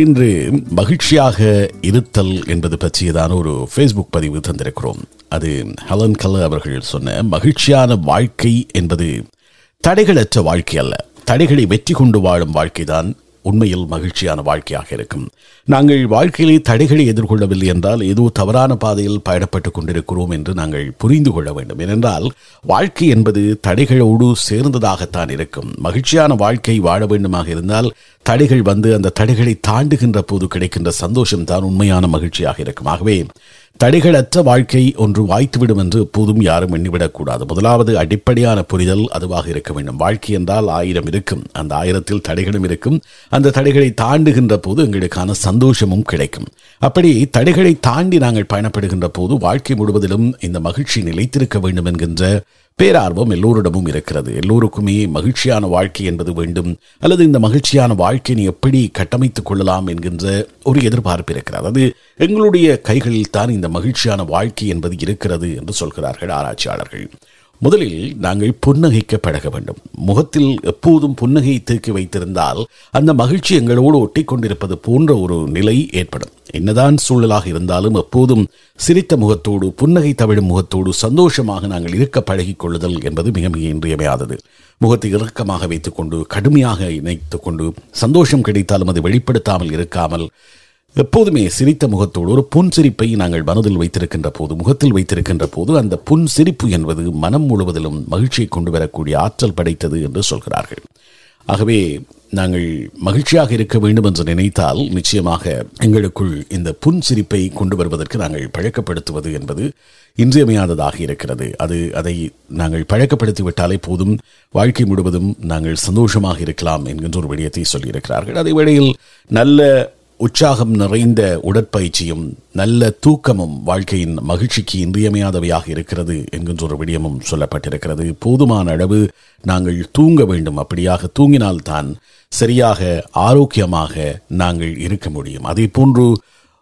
இன்று மகிழ்ச்சியாக இருத்தல் என்பது பற்றியதான ஒரு ஃபேஸ்புக் பதிவு தந்திருக்கிறோம். அது ஹலன் கல்ல அவர்கள் சொன்ன மகிழ்ச்சியான வாழ்க்கை என்பது தடைகளற்ற வாழ்க்கை அல்ல. தடைகளை வெற்றி கொண்டு வாழும் வாழ்க்கைதான் உண்மையில் மகிழ்ச்சியான வாழ்க்கையாக இருக்கும். நாங்கள் வாழ்க்கையிலே தடைகளை எதிர்கொள்ளவில்லை என்றால் ஏதோ தவறான பாதையில் பயணப்பட்டுக் கொண்டிருக்கிறோம் என்று நாங்கள் புரிந்து கொள்ள வேண்டும். ஏனென்றால் வாழ்க்கை என்பது தடைகளோடு சேர்ந்ததாகத்தான் இருக்கும். மகிழ்ச்சியான வாழ்க்கை வாழ வேண்டுமாக இருந்தால் தடைகள் வந்து அந்த தடைகளை தாண்டுகின்ற போது கிடைக்கின்ற சந்தோஷம் தான் உண்மையான மகிழ்ச்சியாக இருக்கும். ஆகவே தடைகளற்ற வாழ்க்கை ஒன்று வாய்த்துவிடும் என்று எப்போதும் யாரும் எண்ணிவிடக்கூடாது. முதலாவது அடிப்படையான புரிதல் அதுவாக இருக்க வேண்டும். வாழ்க்கை என்றால் ஆயிரம் இருக்கும். அந்த ஆயிரத்தில் தடைகளும் இருக்கும். அந்த தடைகளை தாண்டுகின்ற போது எங்களுக்கான சந்தோஷமும் கிடைக்கும். அப்படி தடைகளை தாண்டி நாங்கள் பயணப்படுகின்ற போது வாழ்க்கை முழுவதிலும் இந்த மகிழ்ச்சி நிலைத்திருக்க வேண்டும் என்கின்ற பேரார்வம் எல்லோரிடமும் இருக்கிறது. எல்லோருக்குமே மகிழ்ச்சியான வாழ்க்கை என்பது வேண்டும். அல்லது இந்த மகிழ்ச்சியான வாழ்க்கையை எப்படி கட்டமைத்துக் கொள்ளலாம் என்கின்ற ஒரு எதிர்பார்ப்பு இருக்கிறது. அது எங்களுடைய கைகளில் தான் இந்த மகிழ்ச்சியான வாழ்க்கை என்பது இருக்கிறது என்று சொல்கிறார்கள் ஆராய்ச்சியாளர்கள். முதலில் நாங்கள் புன்னகைக்க பழக வேண்டும். முகத்தில் எப்போதும் புன்னகை தேக்கி வைத்திருந்தால் அந்த மகிழ்ச்சி எங்களோடு ஒட்டி கொண்டிருப்பது போன்ற ஒரு நிலை ஏற்படும். என்னதான் சூழலாக இருந்தாலும் எப்போதும் சிரித்த முகத்தோடு புன்னகை தவிழும் முகத்தோடு சந்தோஷமாக நாங்கள் இருக்க பழகிக் கொள்ளுதல் என்பது மிக மிக இன்றியமையாதது. முகத்தை இறுக்கமாக வைத்துக்கொண்டு கடுமையாக இணைத்துக்கொண்டு சந்தோஷம் கிடைத்தாலும் அது வெளிப்படுத்தாமல் இருக்காமல் எப்போதுமே சிரித்த முகத்தோடு ஒரு புன் சிரிப்பை நாங்கள் மனதில் வைத்திருக்கின்ற போது முகத்தில் வைத்திருக்கின்ற போது அந்த புன் சிரிப்பு என்பது மனம் முழுவதிலும் மகிழ்ச்சியை கொண்டு வரக்கூடிய ஆற்றல் படைத்தது என்று சொல்கிறார்கள். ஆகவே நாங்கள் மகிழ்ச்சியாக இருக்க வேண்டும் என்று நினைத்தால் நிச்சயமாக எங்களுக்குள் இந்த புன் சிரிப்பை கொண்டு வருவதற்கு நாங்கள் பழக்கப்படுத்துவது என்பது இன்றியமையாததாக இருக்கிறது. அது அதை நாங்கள் பழக்கப்படுத்திவிட்டாலே போதும் வாழ்க்கை முழுவதும் நாங்கள் சந்தோஷமாக இருக்கலாம் என்கின்ற ஒரு விடயத்தை சொல்லியிருக்கிறார்கள். அதே வேளையில் நல்ல உற்சாகம் நிறைந்த உடற்பயிற்சியும் நல்ல தூக்கமும் வாழ்க்கையின் மகிழ்ச்சிக்கு இன்றியமையாதவையாக இருக்கிறது என்கின்ற ஒரு விடயமும் சொல்லப்பட்டிருக்கிறது. போதுமான அளவு நாங்கள் தூங்க வேண்டும். அப்படியாக தூங்கினால்தான் சரியாக ஆரோக்கியமாக நாங்கள் இருக்க முடியும். அதே போன்று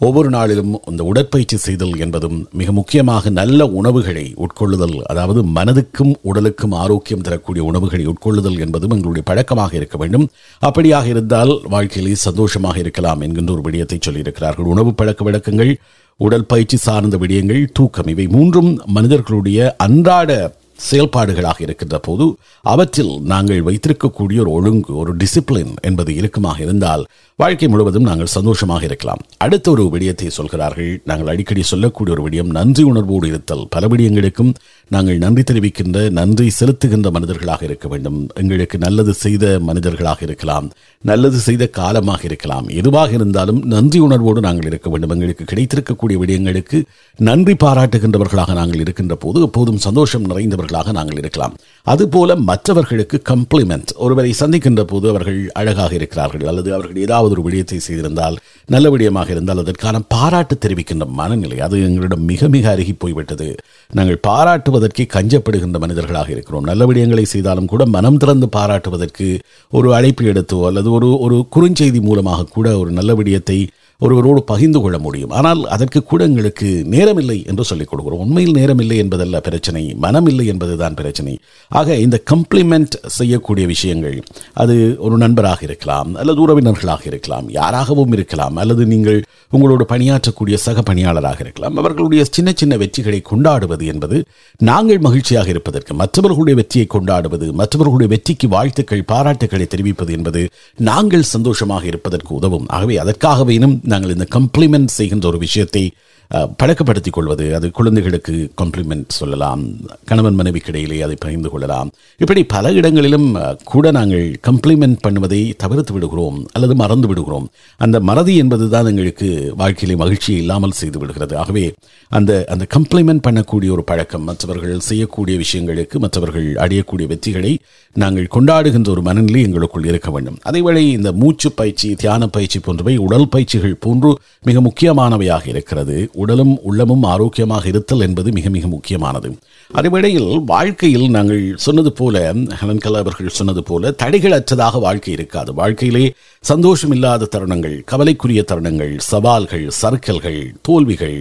ஒவ்வொரு நாளிலும் இந்த உடற்பயிற்சி செய்தல் என்பதும் மிக முக்கியமாக நல்ல உணவுகளை உட்கொள்ளுதல் அதாவது மனதுக்கும் உடலுக்கும் ஆரோக்கியம் தரக்கூடிய உணவுகளை உட்கொள்ளுதல் என்பதும் எங்களுடைய பழக்கமாக இருக்க வேண்டும். அப்படியாக இருந்தால் வாழ்க்கையிலே சந்தோஷமாக இருக்கலாம் என்கின்ற ஒரு விடயத்தை சொல்லியிருக்கிறார்கள். உணவு பழக்க வழக்கங்கள் உடல் பயிற்சி சார்ந்த விடயங்கள் தூக்கம் இவை மூன்றும் மனிதர்களுடைய அன்றாட செயல்பாடுகளாக இருக்கின்ற போது அவற்றில் நாங்கள் வைத்திருக்கக்கூடிய ஒரு ஒழுங்கு ஒரு டிசிப்ளின் என்பது இருக்குமாக இருந்தால் வாழ்க்கை முழுவதும் நாங்கள் சந்தோஷமாக இருக்கலாம். அடுத்த ஒரு விடயத்தை சொல்கிறார்கள். நாங்கள் அடிக்கடி சொல்லக்கூடிய ஒரு விடயம் நன்றி உணர்வோடு இருத்தல். பல விடயங்களுக்கும் நாங்கள் நன்றி தெரிவிக்கின்ற நன்றி செலுத்துகின்ற மனிதர்களாக இருக்க வேண்டும். எங்களுக்கு நல்லது செய்த மனிதர்களாக இருக்கலாம். நல்லது செய்த காலமாக இருக்கலாம். எதுவாக இருந்தாலும் நன்றி உணர்வோடு நாங்கள் இருக்க வேண்டும். எங்களுக்கு கிடைத்திருக்கக்கூடிய விடயங்களுக்கு நன்றி பாராட்டுகின்றவர்களாக நாங்கள் இருக்கின்ற போது எப்போதும் சந்தோஷம் நிறைந்தவர்கள் நிறைந்தவர்களாக நாங்கள் இருக்கலாம். அதுபோல மற்றவர்களுக்கு கம்ப்ளிமெண்ட் ஒருவரை சந்திக்கின்ற போது அவர்கள் அழகாக இருக்கிறார்கள் அல்லது அவர்கள் ஏதாவது ஒரு விடயத்தை செய்திருந்தால் நல்ல விடயமாக இருந்தால் அதற்கான பாராட்டு தெரிவிக்கின்ற மனநிலை அது எங்களிடம் மிக மிக அருகி போய்விட்டது. நாங்கள் பாராட்டுவதற்கே கஞ்சப்படுகின்ற மனிதர்களாக இருக்கிறோம். நல்ல விடயங்களை செய்தாலும் கூட மனம் திறந்து பாராட்டுவதற்கு ஒரு அழைப்பு எடுத்தோ அல்லது ஒரு ஒரு குறுஞ்செய்தி மூலமாக கூட ஒரு நல்ல விடயத்தை ஒருவரோடு பகிர்ந்து கொள்ள முடியும். ஆனால் அதற்கு கூட எங்களுக்கு நேரமில்லை என்று சொல்லிக் கொடுக்கிறோம். உண்மையில் நேரமில்லை என்பதல்ல பிரச்சனை. மனம் இல்லை என்பதுதான் பிரச்சனை. ஆக இந்த கம்ப்ளிமெண்ட் செய்யக்கூடிய விஷயங்கள் அது ஒரு நண்பராக இருக்கலாம் அல்லது உறவினர்களாக இருக்கலாம் யாராகவும் இருக்கலாம் அல்லது நீங்கள் உங்களோடு பணியாற்றக்கூடிய சக பணியாளராக இருக்கலாம் அவர்களுடைய சின்ன சின்ன வெற்றிகளை கொண்டாடுவது என்பது நாங்கள் மகிழ்ச்சியாக இருப்பதற்கு மற்றவர்களுடைய வெற்றியை கொண்டாடுவது மற்றவர்களுடைய வெற்றிக்கு வாழ்த்துக்கள் பாராட்டுக்களை தெரிவிப்பது என்பது நாங்கள் சந்தோஷமாக இருப்பதற்கு உதவும். ஆகவே அதற்காகவேனும் நாங்கள் இந்த கம்ப்ளிமெண்ட் செய்கின்ற ஒரு விஷயத்தை பழக்கப்படுத்திக் கொள்வது அது குழந்தைகளுக்கு காம்ப்ளிமெண்ட் சொல்லலாம் கணவன் மனைவிக்கு இடையிலே அதை பகிர்ந்து கொள்ளலாம். இப்படி பல இடங்களிலும் கூட நாங்கள் கம்ப்ளிமெண்ட் பண்ணுவதை தவிர்த்து விடுகிறோம் அல்லது மறந்து விடுகிறோம். அந்த மறதி என்பது தான் எங்களுக்கு வாழ்க்கையிலே மகிழ்ச்சியை இல்லாமல் செய்து விடுகிறது. ஆகவே அந்த அந்த கம்ப்ளிமெண்ட் பண்ணக்கூடிய ஒரு பழக்கம் மற்றவர்கள் செய்யக்கூடிய விஷயங்களுக்கு மற்றவர்கள் அடையக்கூடிய வெற்றிகளை நாங்கள் கொண்டாடுகின்ற ஒரு மனநிலை எங்களுக்குள் இருக்க வேண்டும். அதேவேளை இந்த மூச்சு பயிற்சி தியான பயிற்சி போன்றவை உடல் பயிற்சிகள் போன்று மிக முக்கியமானவையாக இருக்கிறது. உடலும் உள்ளமும் ஆரோக்கியமாக இருத்தல் என்பது மிக மிக முக்கியமானது. அதேவேளையில் வாழ்க்கையில் நாங்கள் சொன்னது போல ஹெலன் கலா அவர்கள் சொன்னது போல தடைகளற்றதாக வாழ்க்கை இருக்காது. வாழ்க்கையிலே சந்தோஷம் இல்லாத தருணங்கள் கவலைக்குரிய தருணங்கள் சவால்கள் சறுக்கல்கள் தோல்விகள்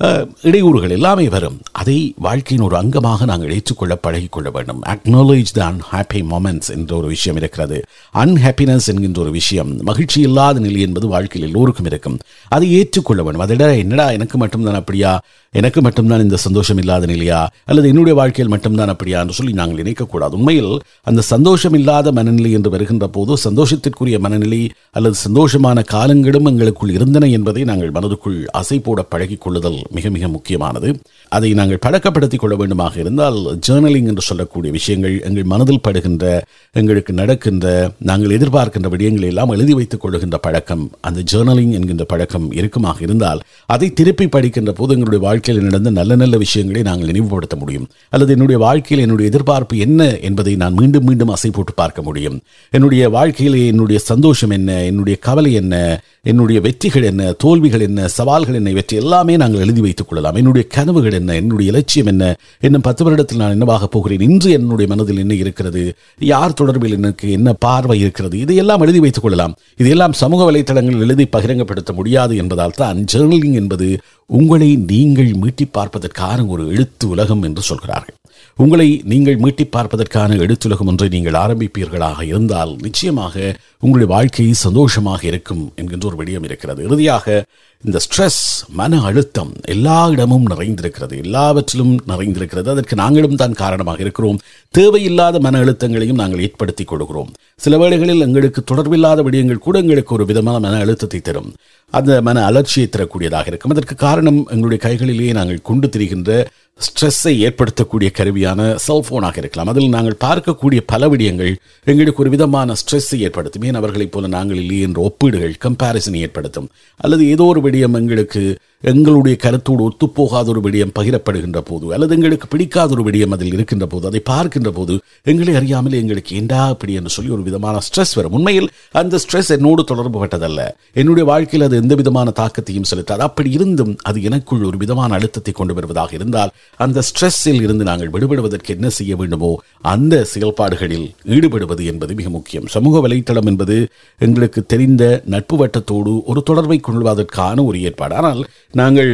இடையூறுகள் எல்லாமே வரும். அதை வாழ்க்கையின் ஒரு அங்கமாக நாங்கள் ஏற்றுக்கொள்ள பழகிக்கொள்ள வேண்டும். அக்னாலேஜ் த அன்ஹாப்பி மொமெண்ட்ஸ் என்ற ஒரு விஷயம் இருக்கிறது. அன்ஹாப்பினஸ் என்கின்ற ஒரு விஷயம் மகிழ்ச்சி இல்லாத நிலை என்பது வாழ்க்கையில் எல்லோருக்கும் இருக்கும். அதை ஏற்றுக்கொள்ள வேண்டும். அதிட என்னடா எனக்கு மட்டும்தான் அப்படியா? எனக்கு மட்டும்தான் இந்த சந்தோஷம் இல்லாத நிலையா? அல்லது என்னுடைய வாழ்க்கையில் மட்டும்தான் அப்படியா என்று சொல்லி நாங்கள் நினைக்கக்கூடாது. உண்மையில் அந்த சந்தோஷம் இல்லாத மனநிலை என்று வருகின்ற போது சந்தோஷத்திற்குரிய மனநிலை அல்லது சந்தோஷமான காலங்களும் எங்களுக்குள் இருந்தன என்பதை நாங்கள் மனதுக்குள் அசை போட பழகிக் கொள்ளுதல் மிக மிக முக்கியமானது. அதை நாங்கள் பழக்கப்படுத்திக் கொள்ள வேண்டுமாக இருந்தால் ஜேர்னலிங் என்று சொல்லக்கூடிய விஷயங்கள் எங்கள் மனதில் படுகின்ற எங்களுக்கு நடக்கின்ற நாங்கள் எதிர்பார்க்கின்ற விடயங்களை எல்லாம் எழுதி வைத்துக் கொள்ளுகின்ற பழக்கம் அந்த ஜேர்னலிங் என்கின்ற பழக்கம் இருக்குமாக இருந்தால் அதை திருப்பி படிக்கின்ற போது எங்களுடைய வாழ்க்கையில் நடந்த நல்ல நல்ல விஷயங்களை நாங்கள் நினைவுபடுத்த முடியும். அல்லது என்னுடைய வாழ்க்கையில் என்னுடைய எதிர்பார்ப்பு என்ன என்பதை நான் மீண்டும் மீண்டும் அசை போட்டு பார்க்க முடியும். என்னுடைய வாழ்க்கையில் என்னுடைய சந்தோஷம் என்ன என்னுடைய கவலை என்ன என்னுடைய வெற்றிகள் என்ன தோல்விகள் என்ன சவால்கள் என்ன இவற்றை எல்லாமே நாங்கள் எழுதி வைத்துக் கொள்ளலாம். என்னுடைய கனவுகள் என்ன? என்னுடைய இலட்சியம் என்ன? இன்னும் பத்து வருடத்தில் நான் என்னவாக போகிறேன்? இன்று என்னுடைய மனதில் என்ன இருக்கிறது? யார் தொடர்பில் எனக்கு என்ன பார்வை இருக்கிறது? இதையெல்லாம் எழுதி வைத்துக் கொள்ளலாம். இதையெல்லாம் சமூக வலைத்தளங்களில் எழுதி பகிரங்கப்படுத்த முடியாது என்பதால் தான் ஜேர்னலிங் என்பது உங்களை நீங்கள் மீட்டி பார்ப்பதற்கான ஒரு எழுத்து உலகம் என்று சொல்கிறார்கள். உங்களை நீங்கள் மீட்டி பார்ப்பதற்கான எழுத்துலகம் ஒன்றை நீங்கள் ஆரம்பிப்பீர்களாக இருந்தால் நிச்சயமாக உங்களுடைய வாழ்க்கை சந்தோஷமாக இருக்கும் என்கின்ற ஒரு விடயம் இருக்கிறது. இறுதியாக இந்த ஸ்ட்ரெஸ் மன அழுத்தம் எல்லா இடமும் நிறைந்திருக்கிறது. எல்லாவற்றிலும் நிறைந்திருக்கிறது. அதற்கு நாங்களும் தான் காரணமாக இருக்கிறோம். தேவையில்லாத மன அழுத்தங்களையும் நாங்கள் ஏற்படுத்திக் கொடுக்கிறோம். சில வேளைகளில் எங்களுக்கு தொடர்பில்லாத விடயங்கள் கூட எங்களுக்கு ஒரு விதமான மன அழுத்தத்தை தரும். அந்த மன அலட்சியை தரக்கூடியதாக இருக்கும். அதற்கு காரணம் எங்களுடைய கைகளிலேயே நாங்கள் கொண்டு திரிகின்ற ஸ்ட்ரெஸ்ஸை ஏற்படுத்தக்கூடிய கருவியான செல்ஃபோனாக இருக்கலாம். அதில் நாங்கள் பார்க்கக்கூடிய பல விடயங்கள் எங்களுக்கு ஒரு விதமான ஸ்ட்ரெஸ்ஸை ஏற்படுத்தும். ஏன்? அவர்களைப் போல நாங்கள் இல்லை என்ற ஒப்பீடுகள் கம்பேரிசனை ஏற்படுத்தும். அல்லது ஏதோ ஒரு விடயம் எங்களுக்கு எங்களுடைய கருத்தோடு ஒத்துப்போகாத ஒரு விடயம் பகிரப்படுகின்ற போது அல்லது எங்களுக்கு பிடிக்காத ஒரு விடயம் அதில் இருக்கின்ற போது அதை பார்க்கின்ற போது எங்களை அறியாமல் எங்களுக்கு ஏண்டா அப்படி என்று சொல்லி ஒரு விதமான ஸ்ட்ரெஸ் வரும். உண்மையில் அந்த ஸ்ட்ரெஸ் என்னோடு தொடர்பு பட்டதல்ல. என்னுடைய வாழ்க்கையில் அது எந்த விதமான தாக்கத்தையும் செலுத்தாது. அப்படி இருந்தும் அது எனக்குள் ஒரு விதமான அழுத்தத்தை கொண்டு வருவதாக இருந்தால் அந்த ஸ்ட்ரெஸ்ஸில் இருந்து நாங்கள் விடுபடுவதற்கு என்ன செய்ய வேண்டுமோ அந்த செயல்பாடுகளில் ஈடுபடுவது என்பது மிக முக்கியம். சமூக வலைத்தளம் என்பது எங்களுக்கு தெரிந்த நட்பு வட்டத்தோடு ஒரு தொடர்பை கொள்வதற்கான ஒரு ஏற்பாடு. ஆனால் நாங்கள்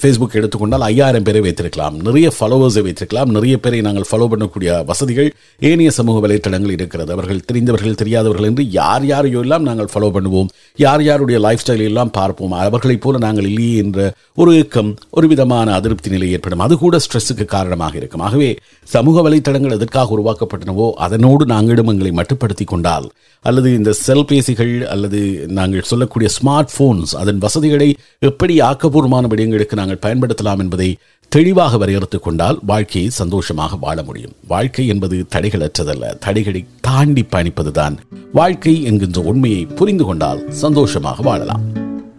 ஃபேஸ்புக் எடுத்துக்கொண்டால் ஐயாயிரம் பேரை வைத்திருக்கலாம். நிறைய ஃபாலோவர்ஸை வைத்திருக்கலாம். நிறைய பேரை நாங்கள் ஃபாலோ பண்ணக்கூடிய வசதிகள் ஏனைய சமூக வலைத்தளங்கள் இருக்கிறது. அவர்கள் தெரிந்தவர்கள் தெரியாதவர்கள் என்று யார் யாரையோ எல்லாம் நாங்கள் ஃபாலோ பண்ணுவோம். யார் யாருடைய லைஃப் ஸ்டைல் எல்லாம் பார்ப்போம். அவர்களைப் போல நாங்கள் இல்லையே என்ற ஒரு ஏக்கம் ஒரு விதமான அதிருப்தி நிலை ஏற்படும். அது கூட ஸ்ட்ரெஸ்ஸுக்கு காரணமாக இருக்கும். ஆகவே சமூக வலைத்தளங்கள் எதற்காக உருவாக்கப்பட்டனவோ அதனோடு நாங்களிடம் எங்களை மட்டுப்படுத்தி கொண்டால் அல்லது இந்த செல்பேசிகள் அல்லது நாங்கள் சொல்லக்கூடிய ஸ்மார்ட் போன்ஸ் அதன் வசதிகளை எப்படி ஆக்கப்பூர்வமான விடயங்களுக்கு நாங்கள் பயன்படுத்தலாம் என்பதை தெளிவாக வரையறுத்துக் கொண்டால் வாழ்க்கையை சந்தோஷமாக வாழ முடியும். வாழ்க்கை என்பது தடைகளற்றதல்ல. தடைகளை தாண்டி பயணிப்பதுதான் வாழ்க்கை என்கின்ற உண்மையை புரிந்து கொண்டால் சந்தோஷமாக வாழலாம்.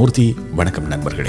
மூர்த்தி. வணக்கம் நண்பர்களே.